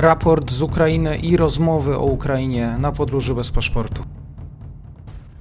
raport z Ukrainy i rozmowy o Ukrainie na podróży bez paszportu.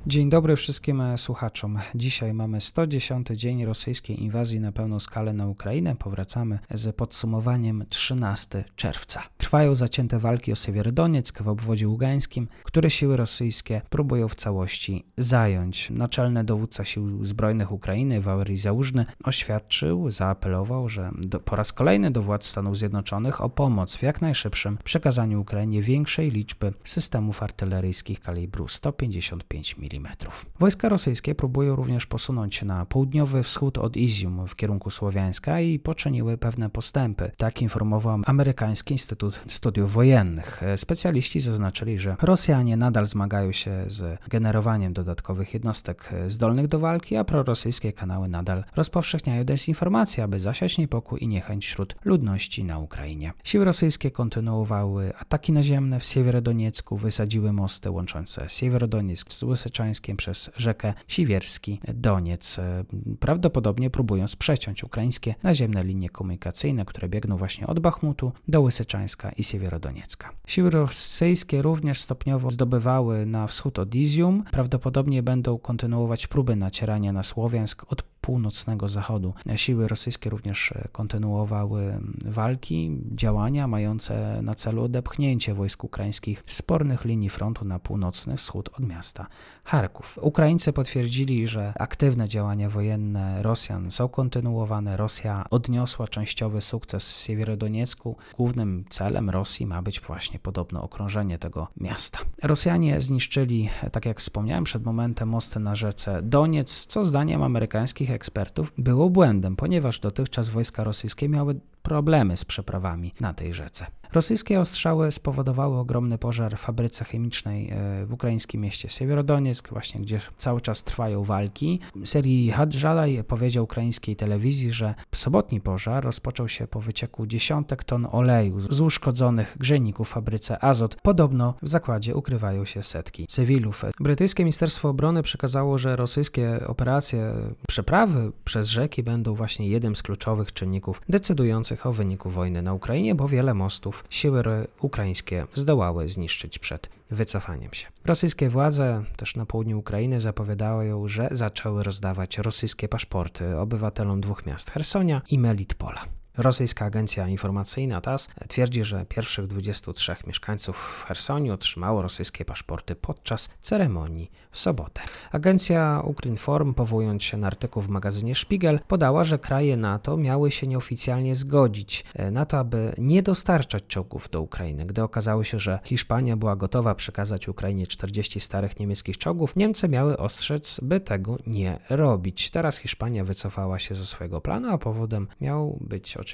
Dzień dobry wszystkim słuchaczom. Dzisiaj mamy 110 dzień rosyjskiej inwazji na pełną skalę na Ukrainę. Powracamy z podsumowaniem 13 czerwca. Trwają zacięte walki o Siewierodonieck w obwodzie ługańskim, które siły rosyjskie próbują w całości zająć. Naczelny dowódca sił zbrojnych Ukrainy, Wałery Załużny, oświadczył, zaapelował, że do, po raz kolejny do władz Stanów Zjednoczonych o pomoc w jak najszybszym przekazaniu Ukrainie większej liczby systemów artyleryjskich kalibru 155 mm. Wojska rosyjskie próbują również posunąć się na południowy wschód od Izium w kierunku Słowiańska i poczyniły pewne postępy. Tak informował amerykański Instytut Studiów Wojennych. Specjaliści zaznaczyli, że Rosjanie nadal zmagają się z generowaniem dodatkowych jednostek zdolnych do walki, a prorosyjskie kanały nadal rozpowszechniają dezinformację, aby zasiać niepokój i niechęć wśród ludności na Ukrainie. Siły rosyjskie kontynuowały ataki naziemne w Siewierodoniecku, wysadziły mosty łączące Siewierodonieck z Łysyczańskiem, przez rzekę Siwierski Doniec, e, prawdopodobnie próbując przeciąć ukraińskie naziemne linie komunikacyjne, które biegną właśnie od Bachmutu do Łysyczańska i Siewierodoniecka. Siły rosyjskie również stopniowo zdobywały na wschód od Izium, prawdopodobnie będą kontynuować próby nacierania na Słowiańsk od północnego zachodu. Siły rosyjskie również e, kontynuowały walki, działania mające na celu odepchnięcie wojsk ukraińskich spornych linii frontu na północny wschód od miasta Charków. Ukraińcy potwierdzili, że aktywne działania wojenne Rosjan są kontynuowane. Rosja odniosła częściowy sukces w Siewierodoniecku. Głównym celem Rosji ma być właśnie podobno okrążenie tego miasta. Rosjanie zniszczyli, tak jak wspomniałem przed momentem, mosty na rzece Doniec, co zdaniem amerykańskich ekspertów było błędem, ponieważ dotychczas wojska rosyjskie miały problemy z przeprawami na tej rzece. Rosyjskie ostrzały spowodowały ogromny pożar w fabryce chemicznej e, w ukraińskim mieście Siewierodoniec, właśnie gdzie cały czas trwają walki. Serii Hadżalaj powiedział ukraińskiej telewizji, że sobotni pożar rozpoczął się po wycieku dziesiątek ton oleju z uszkodzonych grzejników w fabryce Azot. Podobno w zakładzie ukrywają się setki cywilów. Brytyjskie Ministerstwo Obrony przekazało, że rosyjskie operacje przeprawy przez rzeki będą właśnie jednym z kluczowych czynników decydujących o wyniku wojny na Ukrainie, bo wiele mostów siły ukraińskie zdołały zniszczyć przed wycofaniem się. Rosyjskie władze też na południu Ukrainy zapowiadają, że zaczęły rozdawać rosyjskie paszporty obywatelom dwóch miast Hersonia i Melitpola. Rosyjska agencja informacyjna TASS twierdzi, że pierwszych 23 mieszkańców w Chersoniu otrzymało rosyjskie paszporty podczas ceremonii w sobotę. Agencja Ukrinform, powołując się na artykuł w magazynie Spiegel, podała, że kraje NATO miały się nieoficjalnie zgodzić e, na to, aby nie dostarczać czołgów do Ukrainy. Gdy okazało się, że Hiszpania była gotowa przekazać Ukrainie 40 starych niemieckich czołgów, Niemcy miały ostrzec, by tego nie robić. Teraz Hiszpania wycofała się ze swojego planu, a powodem miał być oczywiście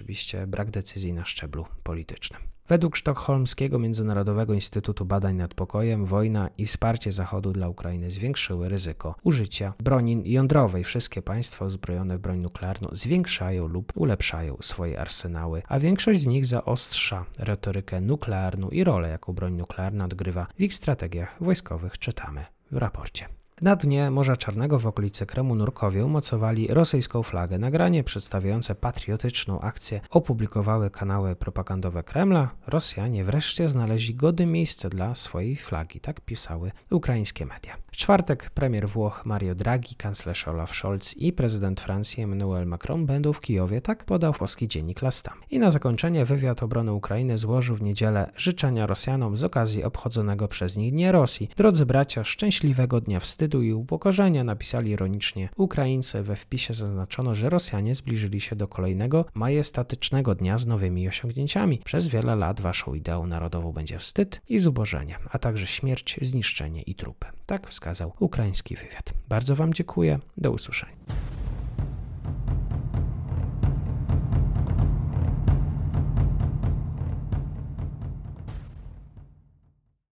brak decyzji na szczeblu politycznym. Według Sztokholmskiego Międzynarodowego Instytutu Badań nad Pokojem wojna i wsparcie Zachodu dla Ukrainy zwiększyły ryzyko użycia broni jądrowej. Wszystkie państwa uzbrojone w broń nuklearną zwiększają lub ulepszają swoje arsenały, a większość z nich zaostrza retorykę nuklearną i rolę, jaką broń nuklearna odgrywa w ich strategiach wojskowych, czytamy w raporcie. Na dnie Morza Czarnego w okolicy Kremu Nurkowie umocowali rosyjską flagę. Nagranie przedstawiające patriotyczną akcję opublikowały kanały propagandowe Kremla. Rosjanie wreszcie znaleźli godne miejsce dla swojej flagi, tak pisały ukraińskie media. W czwartek premier Włoch Mario Draghi, kanclerz Olaf Scholz i prezydent Francji Emmanuel Macron będą w Kijowie, tak podał włoski dziennik La I na zakończenie wywiad obrony Ukrainy złożył w niedzielę życzenia Rosjanom z okazji obchodzonego przez nich Dnia Rosji. Drodzy bracia, szczęśliwego dnia wstydu i upokorzenia, napisali ironicznie Ukraińcy. We wpisie zaznaczono, że Rosjanie zbliżyli się do kolejnego majestatycznego dnia z nowymi osiągnięciami. Przez wiele lat waszą ideą narodową będzie wstyd i zubożenie, a także śmierć, zniszczenie i trupy. Tak wskazał ukraiński wywiad. Bardzo Wam dziękuję. Do usłyszenia.